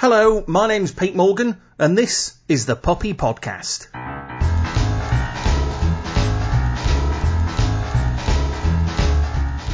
Hello, my name's Pete Morgan, and this is the Puppy Podcast.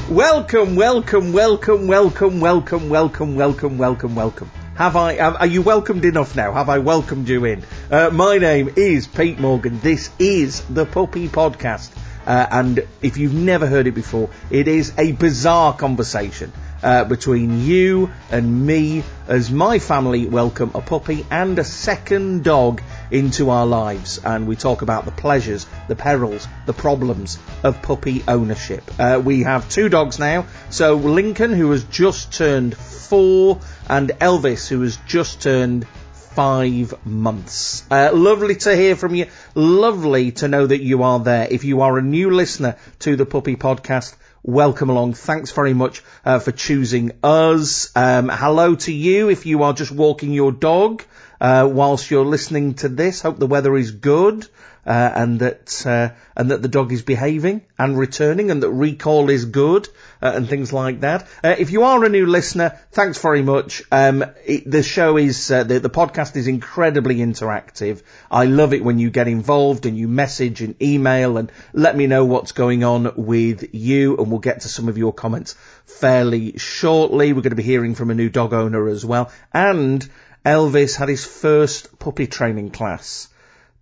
Welcome, welcome, welcome, welcome, welcome, welcome, welcome, welcome, welcome. Have I, are you welcomed enough now? Have I welcomed you in? Uh, my name is Pete Morgan. This is the Puppy Podcast. Uh, and if you've never heard it before, it is a bizarre conversation uh, between you and me as my family welcome a puppy and a second dog into our lives. And we talk about the pleasures, the perils, the problems of puppy ownership. Uh, we have two dogs now. So Lincoln, who has just turned four, and Elvis, who has just turned five months. Uh, lovely to hear from you. Lovely to know that you are there. If you are a new listener to the Puppy Podcast, welcome along. Thanks very much uh, for choosing us. Um, hello to you if you are just walking your dog uh, whilst you're listening to this. Hope the weather is good. Uh, and that uh, and that the dog is behaving and returning, and that recall is good, uh, and things like that. Uh, if you are a new listener, thanks very much. Um, it, the show is uh, the the podcast is incredibly interactive. I love it when you get involved and you message and email and let me know what's going on with you, and we'll get to some of your comments fairly shortly. We're going to be hearing from a new dog owner as well, and Elvis had his first puppy training class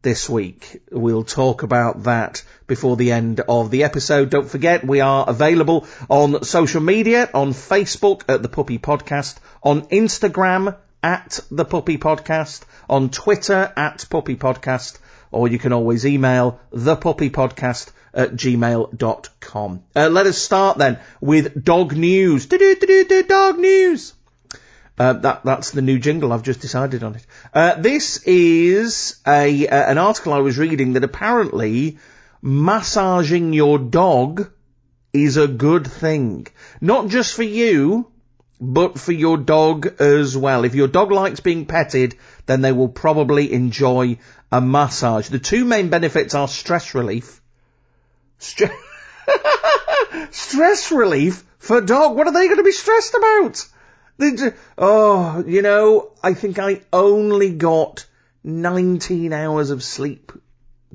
this week. We'll talk about that before the end of the episode. Don't forget, we are available on social media, on Facebook at the Puppy Podcast, on Instagram at the Puppy Podcast, on Twitter at Puppy Podcast, or you can always email the Puppy Podcast at gmail.com. Uh, let us start then with dog news. Dog news. Uh, that that's the new jingle. I've just decided on it. Uh, this is a uh, an article I was reading that apparently massaging your dog is a good thing, not just for you, but for your dog as well. If your dog likes being petted, then they will probably enjoy a massage. The two main benefits are stress relief. St- stress relief for dog. What are they going to be stressed about? Oh, you know, I think I only got 19 hours of sleep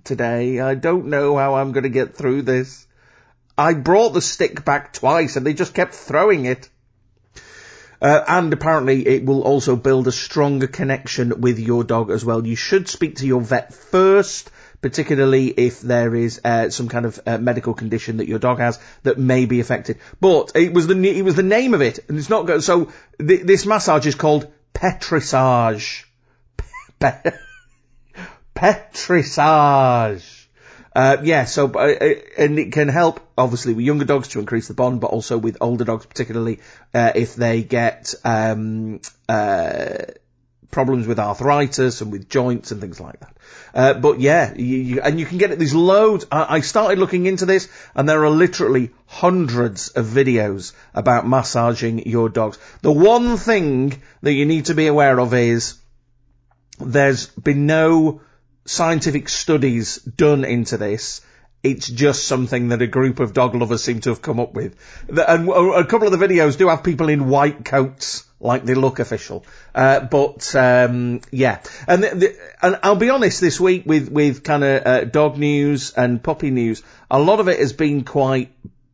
today. I don't know how I'm going to get through this. I brought the stick back twice and they just kept throwing it. Uh, and apparently it will also build a stronger connection with your dog as well. You should speak to your vet first particularly if there is uh, some kind of uh, medical condition that your dog has that may be affected. But it was the it was the name of it, and it's not good. So th- this massage is called petrissage. Pe- petrissage. Uh, yeah, so uh, uh, and it can help obviously with younger dogs to increase the bond, but also with older dogs, particularly uh, if they get um, uh, problems with arthritis and with joints and things like that. Uh, but yeah, you, you, and you can get it. There's loads. I, I, started looking into this, and there are literally hundreds of videos about massaging your dogs. The one thing that you need to be aware of is there's been no scientific studies done into this. It's just something that a group of dog lovers seem to have come up with. And a couple of the videos do have people in white coats like they look official. Uh, but um, yeah, and, the, the, and I'll be honest, this week with with kind of uh, dog news and puppy news, a lot of it has been quite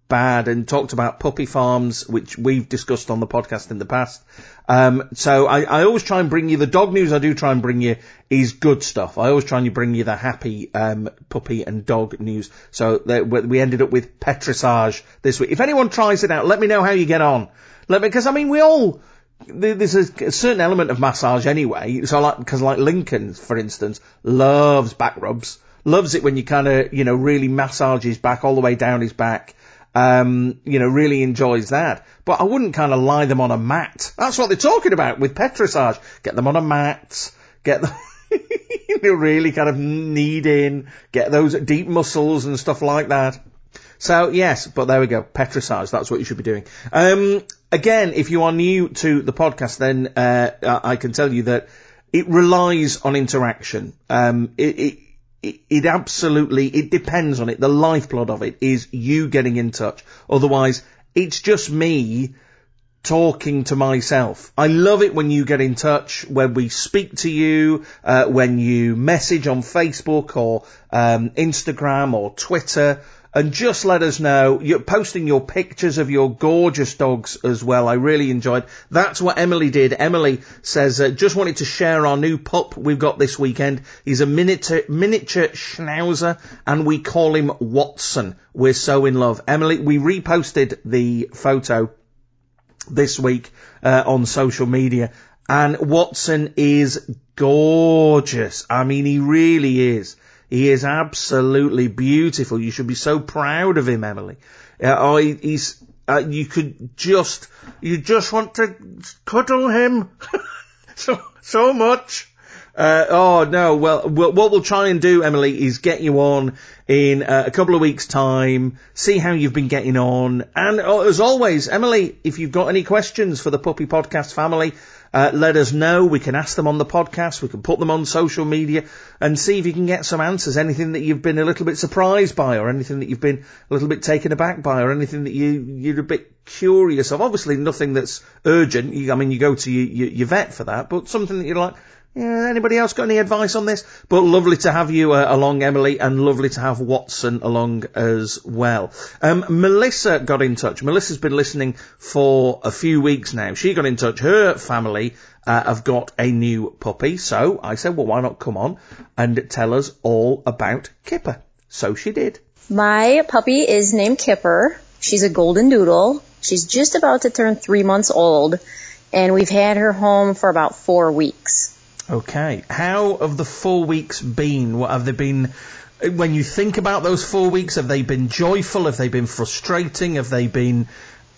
bad and talked about puppy farms, which we've discussed on the podcast in the past. Um, so I, I, always try and bring you the dog news. I do try and bring you is good stuff. I always try and bring you the happy um, puppy and dog news. So we ended up with petrissage this week. If anyone tries it out, let me know how you get on. Let me because I mean we all there's a, certain element of massage anyway. So like, cause like Lincoln, for instance, loves back rubs. Loves it when you kind of, you know, really massage his back all the way down his back. Um, you know, really enjoys that. But I wouldn't kind of lie them on a mat. That's what they're talking about with petrissage. Get them on a mat. Get them, you really kind of knead in. Get those deep muscles and stuff like that. So yes, but there we go. Petrissage. That's what you should be doing. Um, again, if you are new to the podcast, then uh, I can tell you that it relies on interaction. Um, it, it, it, it absolutely it depends on it. The lifeblood of it is you getting in touch. Otherwise, it's just me talking to myself. I love it when you get in touch, when we speak to you, uh, when you message on Facebook or um, Instagram or Twitter and just let us know. You're posting your pictures of your gorgeous dogs as well. I really enjoyed. That's what Emily did. Emily says, uh, just wanted to share our new pup we've got this weekend. He's a miniature, miniature schnauzer and we call him Watson. We're so in love. Emily, we reposted the photo this week uh, on social media and Watson is gorgeous. I mean, he really is. He is absolutely beautiful. You should be so proud of him, Emily. Uh, oh, he, he's, uh, you could just, you just want to cuddle him so, so much. Uh, oh no, well, what we'll try and do, Emily, is get you on in uh, a couple of weeks' time, see how you've been getting on, and uh, as always, Emily, if you've got any questions for the Puppy Podcast family, uh, let us know. We can ask them on the podcast. We can put them on social media and see if you can get some answers. Anything that you've been a little bit surprised by or anything that you've been a little bit taken aback by or anything that you, you're a bit curious of. Obviously nothing that's urgent. You, I mean, you go to your, your, your vet for that, but something that you're like, yeah, anybody else got any advice on this? But lovely to have you uh, along, Emily, and lovely to have Watson along as well. Um, Melissa got in touch. Melissa's been listening for a few weeks now. She got in touch. Her family uh, have got a new puppy. So I said, well, why not come on and tell us all about Kipper? So she did. My puppy is named Kipper. She's a golden doodle. She's just about to turn three months old, and we've had her home for about four weeks. Okay. How have the four weeks been? What have they been? When you think about those four weeks, have they been joyful? Have they been frustrating? Have they been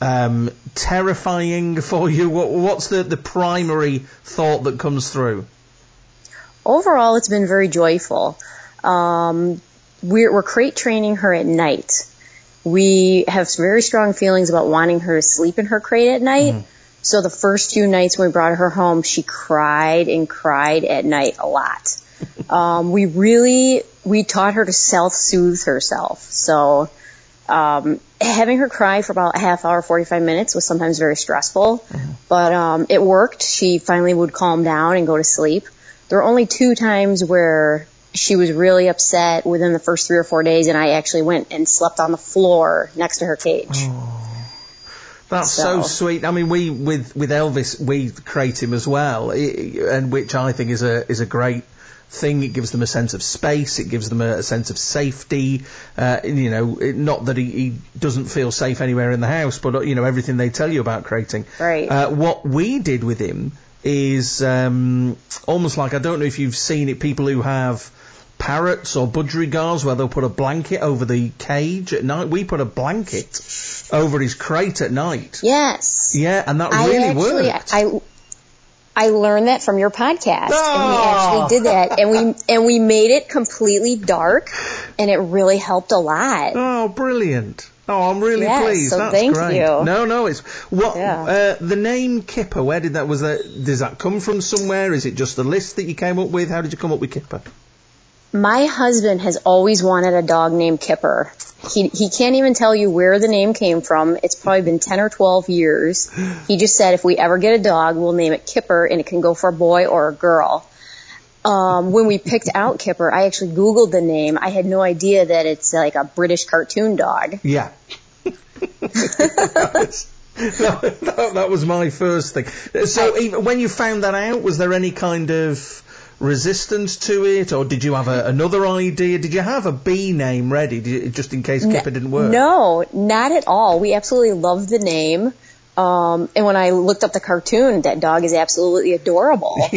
um, terrifying for you? What, what's the, the primary thought that comes through? Overall, it's been very joyful. Um, we're, we're crate training her at night. We have very strong feelings about wanting her to sleep in her crate at night. Mm-hmm. So the first few nights when we brought her home, she cried and cried at night a lot. um, we really, we taught her to self-soothe herself. So, um, having her cry for about a half hour, 45 minutes was sometimes very stressful, mm-hmm. but, um, it worked. She finally would calm down and go to sleep. There were only two times where she was really upset within the first three or four days and I actually went and slept on the floor next to her cage. Oh. That's so. so. sweet. I mean, we with with Elvis, we crate him as well, and which I think is a is a great thing. It gives them a sense of space. It gives them a, a sense of safety. Uh, you know, it, not that he, he, doesn't feel safe anywhere in the house, but uh, you know everything they tell you about creating. Right. Uh, what we did with him is um, almost like I don't know if you've seen it. People who have parrots or budgerigars where they'll put a blanket over the cage at night. We put a blanket over his crate at night. Yes. Yeah, and that I really actually, worked. I, I learned that from your podcast, oh. and we actually ah. did that, and we and we made it completely dark, and it really helped a lot. Oh, brilliant! Oh, I'm really yes, pleased. So That's thank great. You. No, no, it's what yeah. uh, the name Kipper. Where did that was that? Does that come from somewhere? Is it just a list that you came up with? How did you come up with Kipper? My husband has always wanted a dog named Kipper. He, he can't even tell you where the name came from. It's probably been 10 or 12 years. He just said if we ever get a dog, we'll name it Kipper and it can go for a boy or a girl. Um, when we picked out Kipper, I actually Googled the name. I had no idea that it's like a British cartoon dog. Yeah. that, was, that, that, was my first thing. So even when you found that out, was there any kind of resistance to it, or did you have a, another idea? Did you have a B name ready, you, just in case Kipper didn't work? No, not at all. We absolutely loved the name. Um, and when I looked up the cartoon, that dog is absolutely adorable.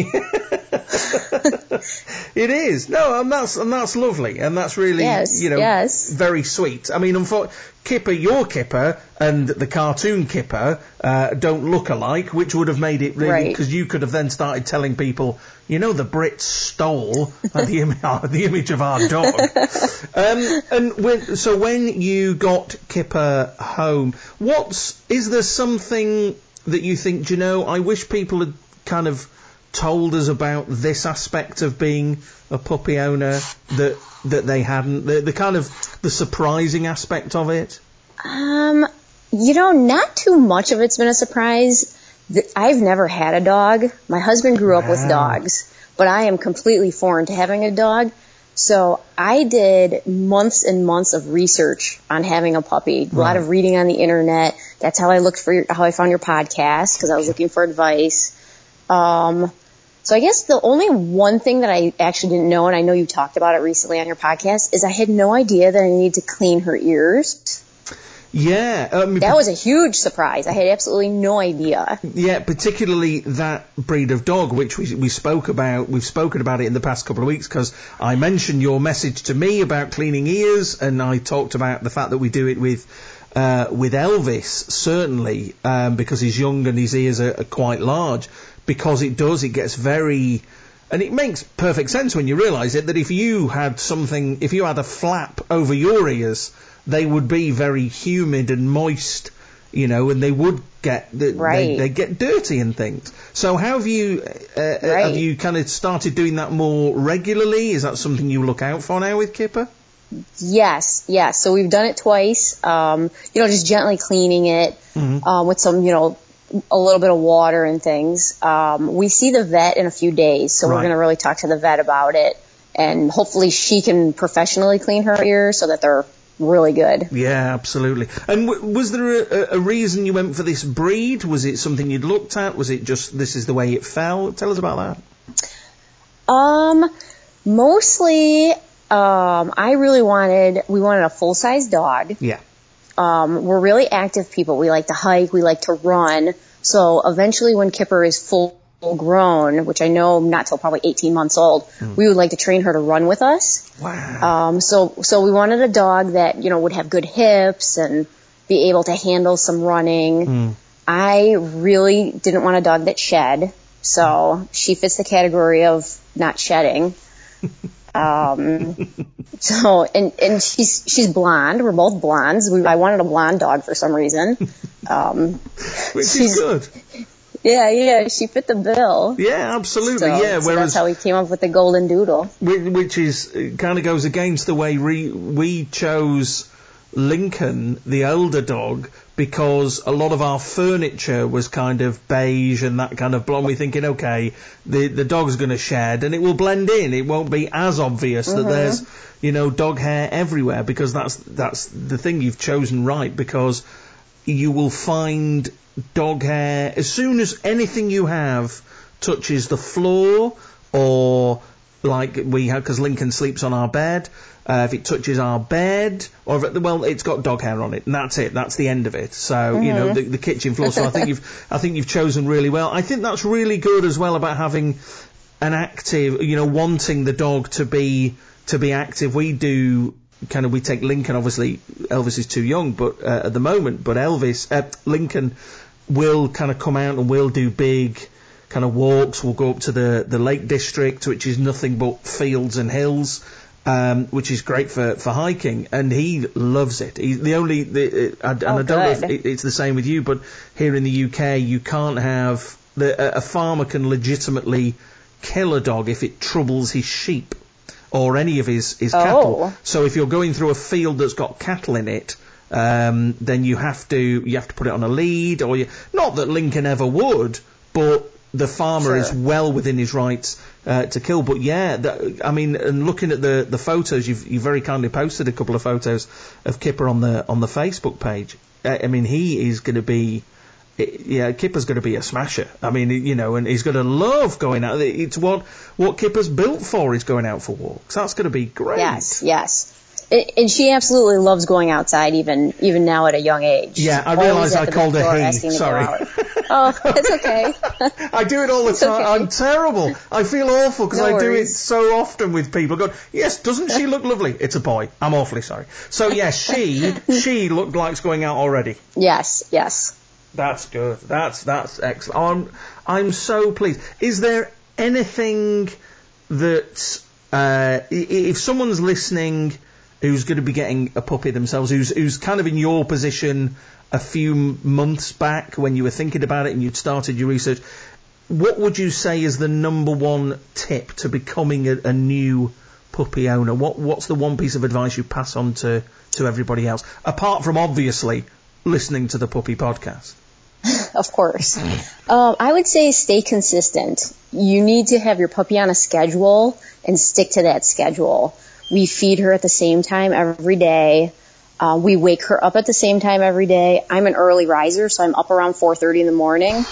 it is. No, and that's and that's lovely, and that's really yes, you know yes. very sweet. I mean, unfortunately, Kipper, your Kipper, and the cartoon Kipper uh, don't look alike, which would have made it really because right. you could have then started telling people, you know, the Brits stole the, Im- the image of our dog. um, and when, so when you got Kipper home, what's is there something that you think? Do you know? I wish people had kind of told us about this aspect of being a puppy owner that that they hadn't the, the kind of the surprising aspect of it um You know, not too much of it's been a surprise. Th- I've never had a dog. My husband grew up with dogs, but I am completely foreign to having a dog. So I did months and months of research on having a puppy, a lot of reading on the internet. That's how I looked for your, how I found your podcast because I was looking for advice. Um, so I guess the only one thing that I actually didn't know, and I know you talked about it recently on your podcast, is I had no idea that I needed to clean her ears. Yeah, mean, That was a huge surprise. I had absolutely no idea. Yeah, particularly that breed of dog, which we, we spoke about. We've spoken about it in the past couple of weeks because I mentioned your message to me about cleaning ears, and I talked about the fact that we do it with uh, with Elvis, certainly um, because he's young and his ears are, are quite large. Because it does, it gets very. And it makes perfect sense when you realise it that if you had something, if you had a flap over your ears, they would be very humid and moist, you know, and they would get they, Right. they, they get dirty and things. So how have you uh, uh, Right. have you kind of started doing that more regularly? Is that something you look out for now with Kipper? Yes, yes. So we've done it twice. Um, you know, just gently cleaning it um, with some, you know, a little bit of water and things. Um, we see the vet in a few days, so Right. we're going to really talk to the vet about it, and hopefully she can professionally clean her ears so that they're really good. Yeah, absolutely. And w- was there a, a reason you went for this breed? Was it something you'd looked at? Was it just this is the way it fell? Tell us about that. Um, mostly, um, I really wanted we wanted a full size dog. Yeah. Um, we're really active people. We like to hike. We like to run. So eventually, when Kipper is full grown, which I know not till probably 18 months old, we would like to train her to run with us. Wow. Um, so so we wanted a dog that you know would have good hips and be able to handle some running. I really didn't want a dog that shed, so she fits the category of not shedding. Um, so and and she's she's blonde. We're both blondes. We, I wanted a blonde dog for some reason. Um, Which is she's- good. yeah, yeah, she fit the bill. Yeah, absolutely. So, yeah. so Whereas that's how we came up with the golden doodle. Which, which is kind of goes against the way re, we chose Lincoln, the elder dog, because a lot of our furniture was kind of beige and that kind of blonde. We're thinking, okay, the the dog's going to shed and it will blend in. It won't be as obvious that mm-hmm. there's you know dog hair everywhere because that's that's the thing you've chosen right because you will find dog hair as soon as anything you have touches the floor or like we have because Lincoln sleeps on our bed. Uh, if it touches our bed, or if it, well, it's got dog hair on it, and that's it. That's the end of it. So you know the, the kitchen floor. So I think you've I think you've chosen really well. I think that's really good as well about having an active, you know, wanting the dog to be to be active. We do kind of we take Lincoln. Obviously, Elvis is too young, but uh, at the moment, but Elvis, uh, Lincoln will kind of come out and we'll do big kind of walks. We'll go up to the the Lake District, which is nothing but fields and hills. Um, which is great for, for hiking, and he loves it. He's the only, the, uh, and Oh, I don't know if it, it's the same with you, but here in the UK, you can't have the, a, farmer can legitimately kill a dog if it troubles his sheep or any of his his cattle. Oh. So if you're going through a field that's got cattle in it, um, then you have to you have to put it on a lead, or you, not that Lincoln ever would, but the farmer is well within his rights uh, to kill. But yeah, that, I mean, and looking at the the photos, you've you very kindly posted a couple of photos of Kipper on the on the Facebook page. I, I mean, he is going to be. Yeah, Kipper's going to be a smasher. I mean, you know, and he's going to love going out. It's what what Kipper's built for is going out for walks. That's going to be great. Yes, yes. And she absolutely loves going outside, even even now at a young age. Yeah, I at I called her he. asking to go Sorry. Oh, it's okay. I do it all the time. okay. I'm terrible. I feel awful because No I do it so often with people. Going, yes, doesn't she look lovely? It's a boy. I'm awfully sorry. So yes, she she looked like going out already. yes, yes. That's good. That's that's excellent. I'm I'm so pleased. Is there anything that uh, if someone's listening who's going to be getting a puppy themselves, who's who's kind of in your position a few months back when you were thinking about it and you'd started your research, what would you say is the number one tip to becoming a, a new puppy owner? What what's the one piece of advice you pass on to to everybody else? Apart from obviously listening to the puppy podcast? of course. Um, I would say stay consistent. You need to have your puppy on a schedule and stick to that schedule. We feed her at the same time every day. Uh, we wake her up at the same time every day. I'm an early riser, so I'm up around 4:30 in the morning.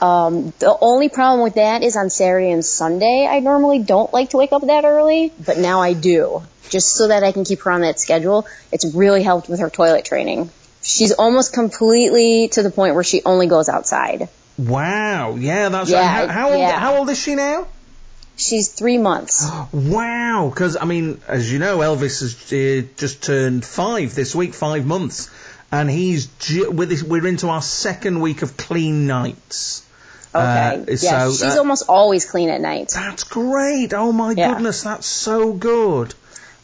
Um, the only problem with that is on Saturday and Sunday. I normally don't like to wake up that early, but now I do, just so that I can keep her on that schedule. It's really helped with her toilet training. She's almost completely to the point where she only goes outside. Wow. Yeah, that's Yeah, right. How, how old? yeah. How old is she now? She's three months. Wow. Because I mean, as you know, Elvis has uh, just turned five this week, five months, and he's ju- we're into our second week of clean nights. Okay. Uh, yeah, so she's that- almost always clean at night. That's great. Oh my Yeah. goodness, that's so good.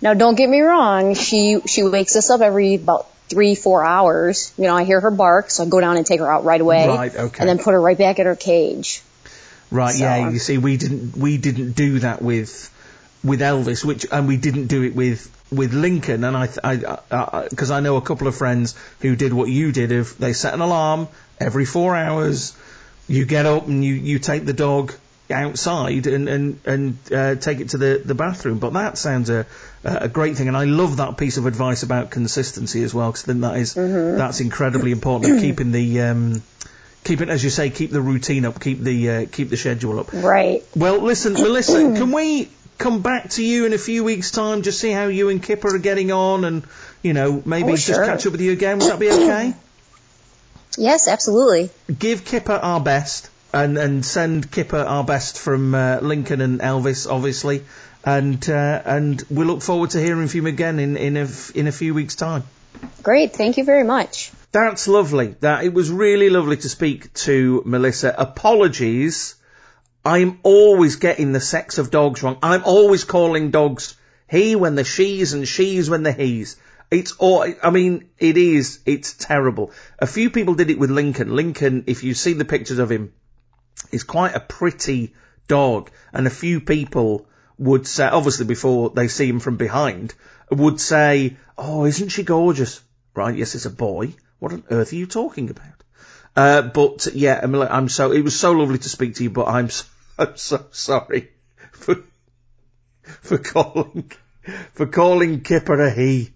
Now, don't get me wrong. She she wakes us up every about three four hours. You know, I hear her bark, so I go down and take her out right away. Right, okay. And then put her right back in her cage. Right, So- yeah. You see, we didn't we didn't do that with with Elvis, which and we didn't do it with with Lincoln. And I I because I, know a couple of friends who did what you did. If they set an alarm every four hours, you get up and you you take the dog outside and and and uh, take it to the the bathroom. But that sounds a a great thing, and I love that piece of advice about consistency as well, because then that is- that's incredibly important. keeping the um, keep it as you say, keep the routine up, keep the uh, keep the schedule up. Right. Well, listen, Melissa, can we come back to you in a few weeks' time, just see how you and Kipper are getting on, and you know maybe Oh, just catch up with you again? Would that be okay? Yes, absolutely. Give Kipper our best, and and send Kipper our best from uh, Lincoln and Elvis, obviously, and uh, and we look forward to hearing from you again in in a in a few weeks' time. Great. Thank you very much. That's lovely. That it was really lovely to speak to Melissa. Apologies. I'm always getting the sex of dogs wrong. I'm always calling dogs he when they're she's and she's when they're he's. It's all, I mean, it is, it's terrible. A few people did it with Lincoln. Lincoln, if you see the pictures of him, is quite a pretty dog. And a few people would say, obviously before they see him from behind, would say, oh, isn't she gorgeous? Right, yes, it's a boy. What on earth are you talking about? Uh, but yeah, I'm so, it was so lovely to speak to you, but I'm so, I'm so sorry for, for calling, for calling Kipper a he.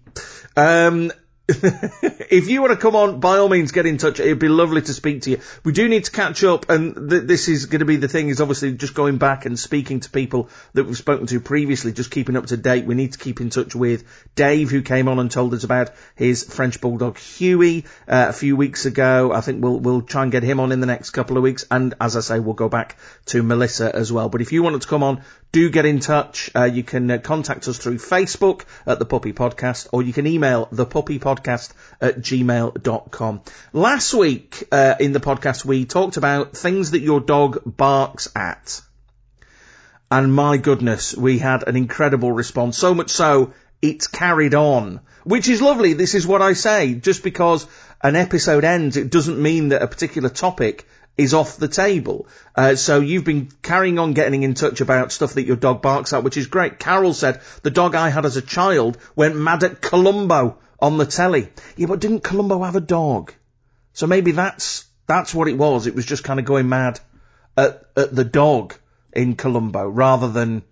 Um, if you want to come on, by all means, get in touch. It'd be lovely to speak to you. We do need to catch up, and th- this is going to be the thing. Is obviously just going back and speaking to people that we've spoken to previously, just keeping up to date. We need to keep in touch with Dave, who came on and told us about his French bulldog Huey uh, a few weeks ago. I think we'll we'll try and get him on in the next couple of weeks, and as I say, we'll go back to Melissa as well. But if you wanted to come on, do get in touch. Uh, you can uh, contact us through Facebook at the Puppy Podcast, or you can email the Puppy Podcast at gmail.com. Last week uh, in the podcast, we talked about things that your dog barks at. And my goodness, we had an incredible response. So much so, it's carried on. Which is lovely. This is what I say. Just because an episode ends, it doesn't mean that a particular topic is off the table. Uh, so you've been carrying on getting in touch about stuff that your dog barks at, which is great. Carol said, the dog I had as a child went mad at Columbo on the telly. Yeah, but didn't Columbo have a dog? So maybe that's, that's what it was. It was just kind of going mad at, at the dog in Columbo rather than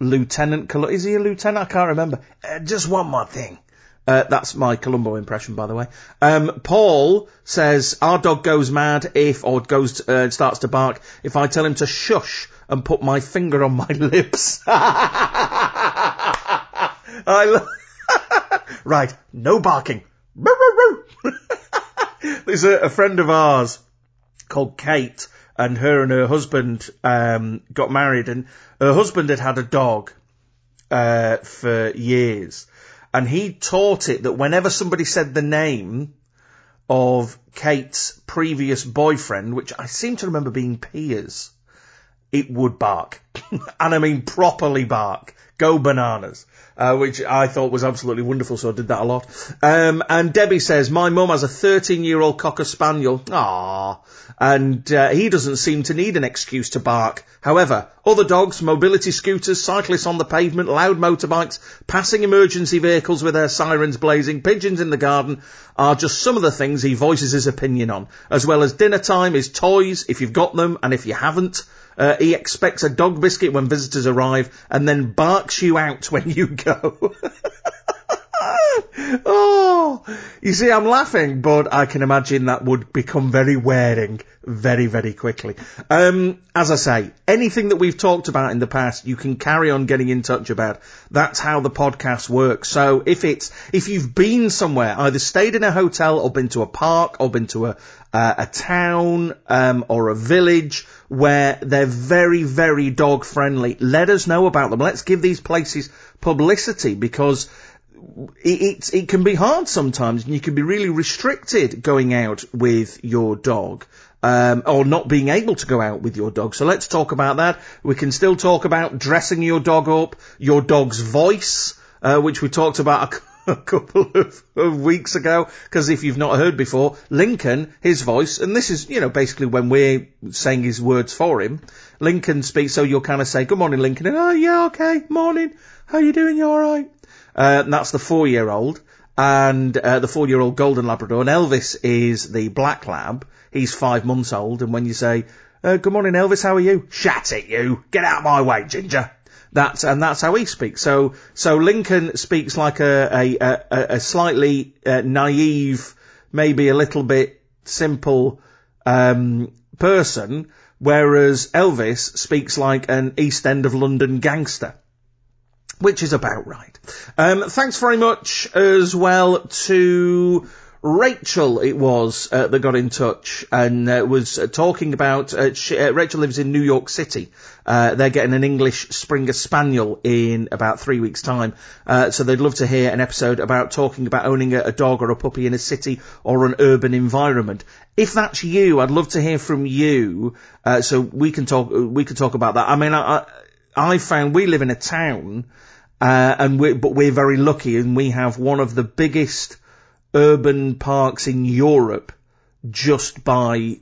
Lieutenant Columbo. Is he a lieutenant? I can't remember. Uh, just one more thing. Uh, that's my Columbo impression, by the way. Um, Paul says our dog goes mad if, or goes uh, starts to bark if I tell him to shush and put my finger on my lips. I lo- right, no barking. There's a, a friend of ours called Kate, and her and her husband um, got married, and her husband had had a dog uh, for years, and he taught it that whenever somebody said the name of Kate's previous boyfriend, which I seem to remember being Piers, it would bark, and I mean properly bark, Go bananas. Uh, which I thought was absolutely wonderful, so I did that a lot. Um, and Debbie says, my mum has a 13 year old cocker spaniel. Ah, and uh, he doesn't seem to need an excuse to bark. However, other dogs, mobility scooters, cyclists on the pavement, loud motorbikes, passing emergency vehicles with their sirens blazing, pigeons in the garden are just some of the things he voices his opinion on, as well as dinner time, his toys, if you've got them, and if you haven't, uh, he expects a dog biscuit when visitors arrive and then barks you out when you go. oh, you see, I'm laughing, but I can imagine that would become very wearing very, very quickly. Um, as I say, anything that we've talked about in the past, you can carry on getting in touch about. That's how the podcast works. So if it's, if you've been somewhere, either stayed in a hotel or been to a park or been to a, uh, a town, um, or a village where they're very, very dog friendly, let us know about them. Let's give these places publicity because it, it, it can be hard sometimes and you can be really restricted going out with your dog. Um, or not being able to go out with your dog. So let's talk about that. We can still talk about dressing your dog up, your dog's voice, uh, which we talked about a, couple of, of, weeks ago. Because if you've not heard before, Lincoln, his voice, and this is, you know, basically when we're saying his words for him, Lincoln speaks, so you'll kind of say, good morning, Lincoln, and oh yeah, okay, morning, how you doing, you alright? Uh, that's the four-year-old, and uh, the four-year-old golden Labrador. And Elvis is the black lab. He's five months old. And when you say, uh, "Good morning, Elvis, how are you?" Shut it, you! Get out of my way, Ginger. That's and that's how he speaks. So so Lincoln speaks like a a a, a slightly uh, naive, maybe a little bit simple um, person, whereas Elvis speaks like an East End of London gangster which is about right. Um, thanks very much as well to Rachel, it was, uh, that got in touch and uh, was uh, talking about, uh, she, uh, Rachel lives in New York City. Uh, they're getting an English Springer Spaniel in about three weeks time. so they'd love to hear an episode about talking about owning a, a, dog or a puppy in a city or an urban environment. If that's you, I'd love to hear from you. so we can talk, we can talk about that. I mean, I, I found we live in a town, uh, and we but we're very lucky and we have one of the biggest urban parks in Europe just by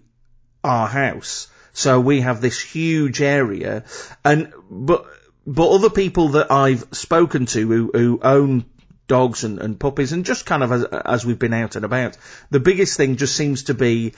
our house. So we have this huge area and, but, but other people that I've spoken to who, who own dogs and, and puppies and just kind of as, as we've been out and about, the biggest thing just seems to be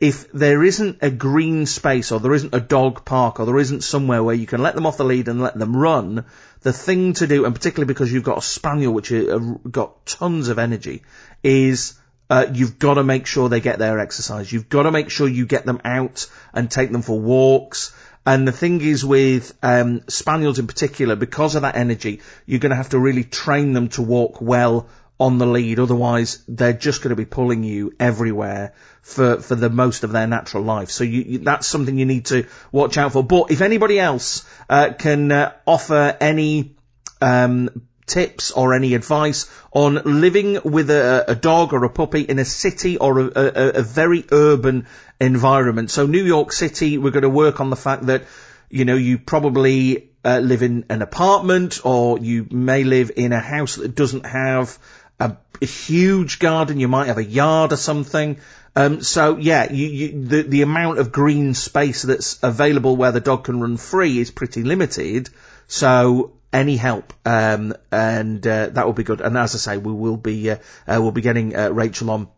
if there isn't a green space or there isn't a dog park or there isn't somewhere where you can let them off the lead and let them run, the thing to do, and particularly because you've got a spaniel which has got tons of energy, is uh, you've got to make sure they get their exercise. You've got to make sure you get them out and take them for walks. And the thing is with um, spaniels in particular, because of that energy, you're going to have to really train them to walk well on the lead. Otherwise, they're just going to be pulling you everywhere for, for the most of their natural life. So you, you, that's something you need to watch out for. But if anybody else uh, can uh, offer any um, tips or any advice on living with a, a, dog or a puppy in a city or a, a, a very urban environment. So New York City, we're going to work on the fact that you know, you probably uh, live in an apartment or you may live in a house that doesn't have a, a huge garden. You might have a yard or something. Um, so yeah, you, you, the the amount of green space that's available where the dog can run free is pretty limited. So any help, um, and uh, that will be good. And as I say, we will be uh, uh, we'll be getting uh, Rachel on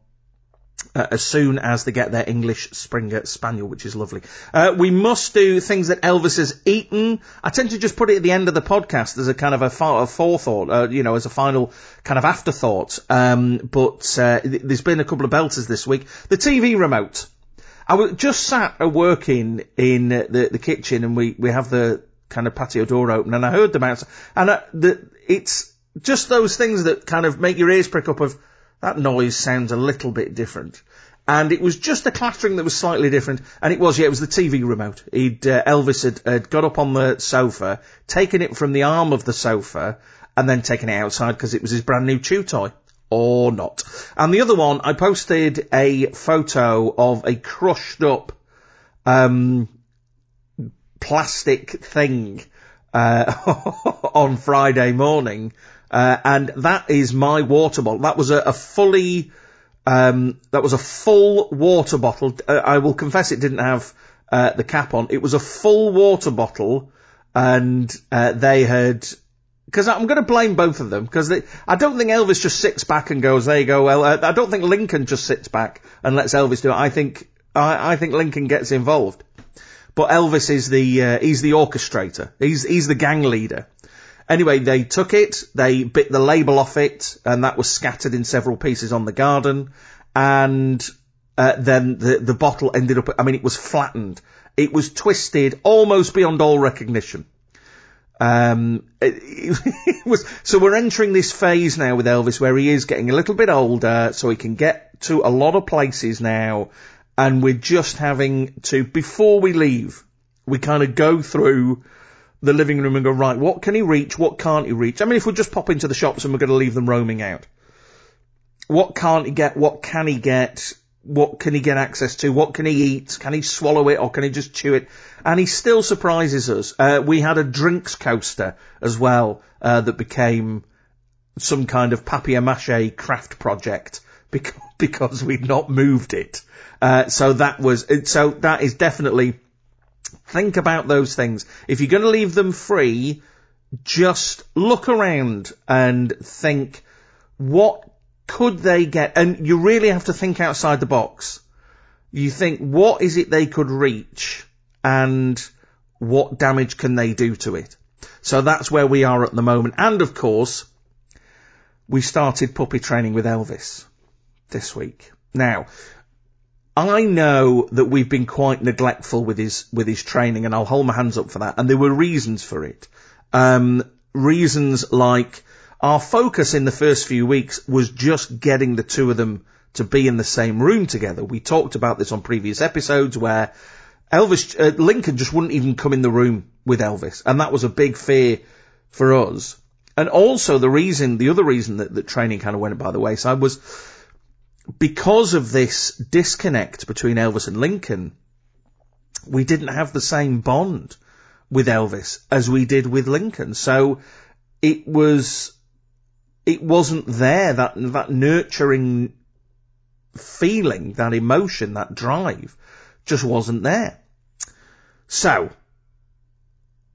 uh, as soon as they get their English Springer Spaniel, which is lovely. Uh, we must do things that Elvis has eaten. I tend to just put it at the end of the podcast as a kind of a, a forethought, uh, you know, as a final kind of afterthought. Um, but uh, there's been a couple of belters this week. The TV remote. I was just sat working in the, the kitchen, and we we have the kind of patio door open, and I heard them out, and uh, the, it's just those things that kind of make your ears prick up of that noise sounds a little bit different. And it was just the clattering that was slightly different. And it was, yeah, it was the TV remote. He'd, uh, Elvis had, had got up on the sofa, taken it from the arm of the sofa, and then taken it outside because it was his brand new chew toy. Or not. And the other one, I posted a photo of a crushed up, um, plastic thing uh, on Friday morning, uh, and that is my water bottle. That was a, a fully, um, that was a full water bottle. Uh, I will confess it didn't have uh, the cap on. It was a full water bottle, and uh, they had because I'm going to blame both of them because I don't think Elvis just sits back and goes, "There you go." Well, uh, I don't think Lincoln just sits back and lets Elvis do it. I think I, I think Lincoln gets involved, but Elvis is the uh, he's the orchestrator. He's he's the gang leader. Anyway, they took it, they bit the label off it, and that was scattered in several pieces on the garden, and uh, then the the bottle ended up. I mean, it was flattened. It was twisted almost beyond all recognition. Um, it, it was, so we're entering this phase now with Elvis where he is getting a little bit older, so he can get to a lot of places now, and we're just having to, before we leave, we kind of go through the living room and go, right, what can he reach, what can't he reach? I mean, if we just pop into the shops and we're going to leave them roaming out, what can't he get, what can he get, what can he get access to? What can he eat? Can he swallow it or can he just chew it? And he still surprises us. Uh, we had a drinks coaster as well uh, that became some kind of papier-mâché craft project because, because we'd not moved it. Uh, so that was, so that is definitely, think about those things. If you're going to leave them free, just look around and think, what could they get? And you really have to think outside the box. You think, what is it they could reach and what damage can they do to it? So that's where we are at the moment. And of course, we started puppy training with Elvis this week. Now, I know that we've been quite neglectful with his with his training, and I'll hold my hands up for that. And there were reasons for it. Um, reasons like our focus in the first few weeks was just getting the two of them to be in the same room together. We talked about this on previous episodes where Elvis, uh, Lincoln just wouldn't even come in the room with Elvis. And that was a big fear for us. And also the reason, the other reason that, that training kind of went by the wayside was because of this disconnect between Elvis and Lincoln, we didn't have the same bond with Elvis as we did with Lincoln. So it was it wasn't there, that, that nurturing feeling, that emotion, that drive, just wasn't there. So,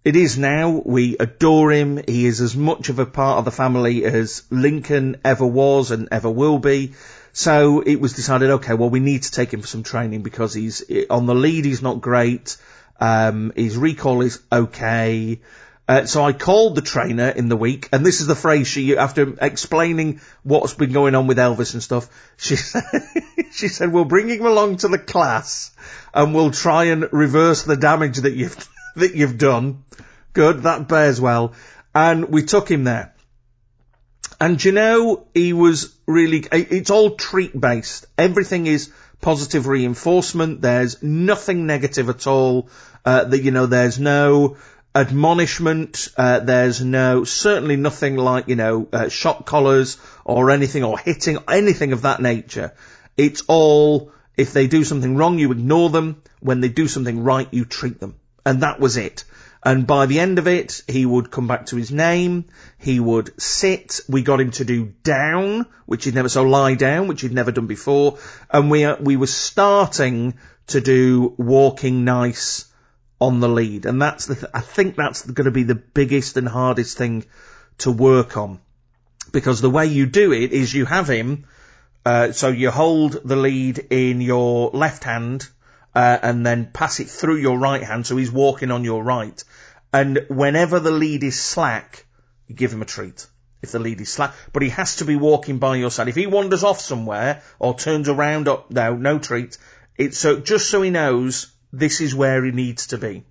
it is now, we adore him, he is as much of a part of the family as Lincoln ever was and ever will be. So it was decided, okay, well we need to take him for some training because he's, on the lead he's not great, um, his recall is okay, uh, so I called the trainer in the week, and this is the phrase she, after explaining what's been going on with Elvis and stuff, she said, she said, we'll bring him along to the class, and we'll try and reverse the damage that you've, that you've done. Good, that bears well. And we took him there. And you know, he was really, it's all treat based. Everything is positive reinforcement. There's nothing negative at all. Uh, that, you know, there's no, admonishment. Uh, there's no, certainly nothing like, you know, uh, shock collars or anything or hitting, anything of that nature. It's all, if they do something wrong, you ignore them. When they do something right, you treat them. And that was it. And by the end of it, he would come back to his name. He would sit. We got him to do down, which he'd never, so lie down, which he'd never done before. And we, uh, we were starting to do walking nice on the lead. And that's the, th- I think that's going to be the biggest and hardest thing to work on. Because the way you do it is you have him, uh, so you hold the lead in your left hand, uh, and then pass it through your right hand, so he's walking on your right. And whenever the lead is slack, you give him a treat. If the lead is slack, but he has to be walking by your side. If he wanders off somewhere or turns around, up, no, no treat. It's so just so he knows this is where he needs to be.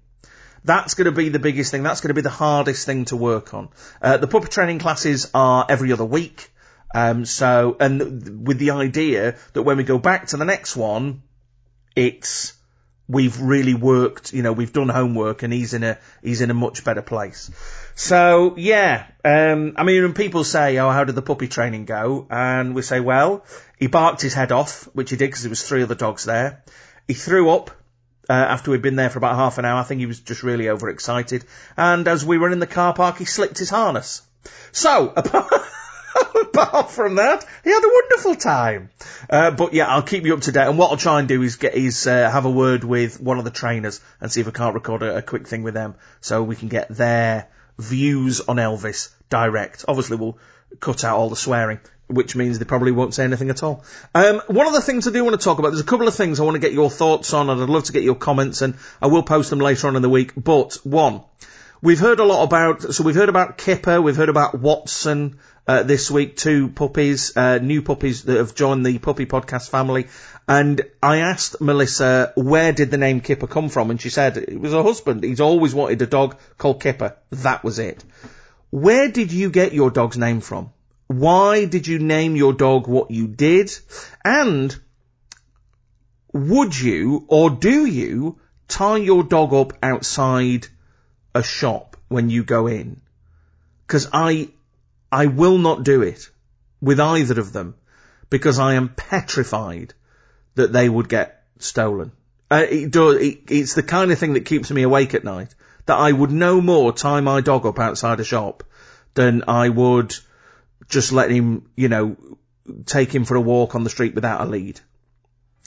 That's going to be the biggest thing. That's going to be the hardest thing to work on. Uh, the puppy training classes are every other week. Um, so, and with the idea that when we go back to the next one, it's, we've really worked, you know, we've done homework and he's in a, he's in a much better place. So, yeah, um, I mean, when people say, oh, how did the puppy training go? And we say, well, he barked his head off, which he did because there was three other dogs there. He threw up, Uh, after we'd been there for about half an hour, I think he was just really overexcited. And as we were in the car park, he slipped his harness. So, apart from that, he had a wonderful time. Uh, but yeah, I'll keep you up to date. And what I'll try and do is get is uh, have a word with one of the trainers and see if I can't record a, a quick thing with them so we can get their views on Elvis direct. Obviously, we'll cut out all the swearing, which means they probably won't say anything at all. Um, one of the things I do want to talk about, there's a couple of things I want to get your thoughts on, and I'd love to get your comments, and I will post them later on in the week. But one, we've heard a lot about, so we've heard about Kipper, we've heard about Watson. Uh, this week, two puppies, uh, new puppies that have joined the puppy podcast family. And I asked Melissa, where did the name Kipper come from? And she said, it was her husband. He's always wanted a dog called Kipper. That was it. Where did you get your dog's name from? Why did you name your dog what you did? And would you or do you tie your dog up outside a shop when you go in? Cause I, I will not do it with either of them because I am petrified that they would get stolen. Uh, it does, it, it's the kind of thing that keeps me awake at night. That I would no more tie my dog up outside a shop than I would just let him, you know, take him for a walk on the street without a lead.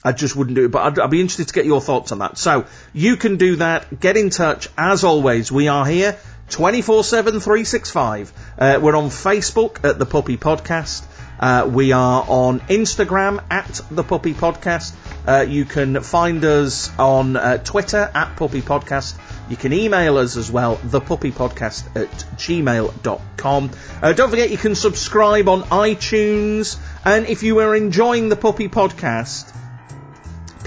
I just wouldn't do it, but I'd, I'd, be interested to get your thoughts on that. So, you can do that. Get in touch. As always, we are here 24-7, 365. Uh, we're on Facebook at The Puppy Podcast. Uh, we are on Instagram at The Puppy Podcast. Uh, you can find us on uh, Twitter at Puppy Podcast. You can email us as well, thepuppypodcast at gmail.com. Uh, don't forget you can subscribe on iTunes. And if you are enjoying the Puppy Podcast,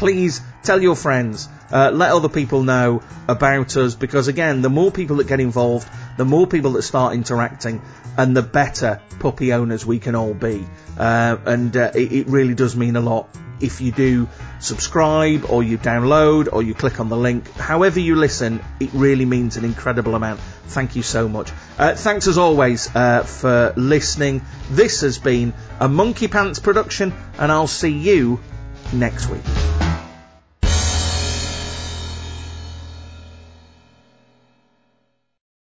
please tell your friends. Uh, let other people know about us because again, the more people that get involved, the more people that start interacting, and the better puppy owners we can all be. Uh, and uh, it, it really does mean a lot if you do subscribe or you download or you click on the link. However you listen, it really means an incredible amount. Thank you so much. Uh, thanks as always uh, for listening. This has been a Monkey Pants production, and I'll see you next week.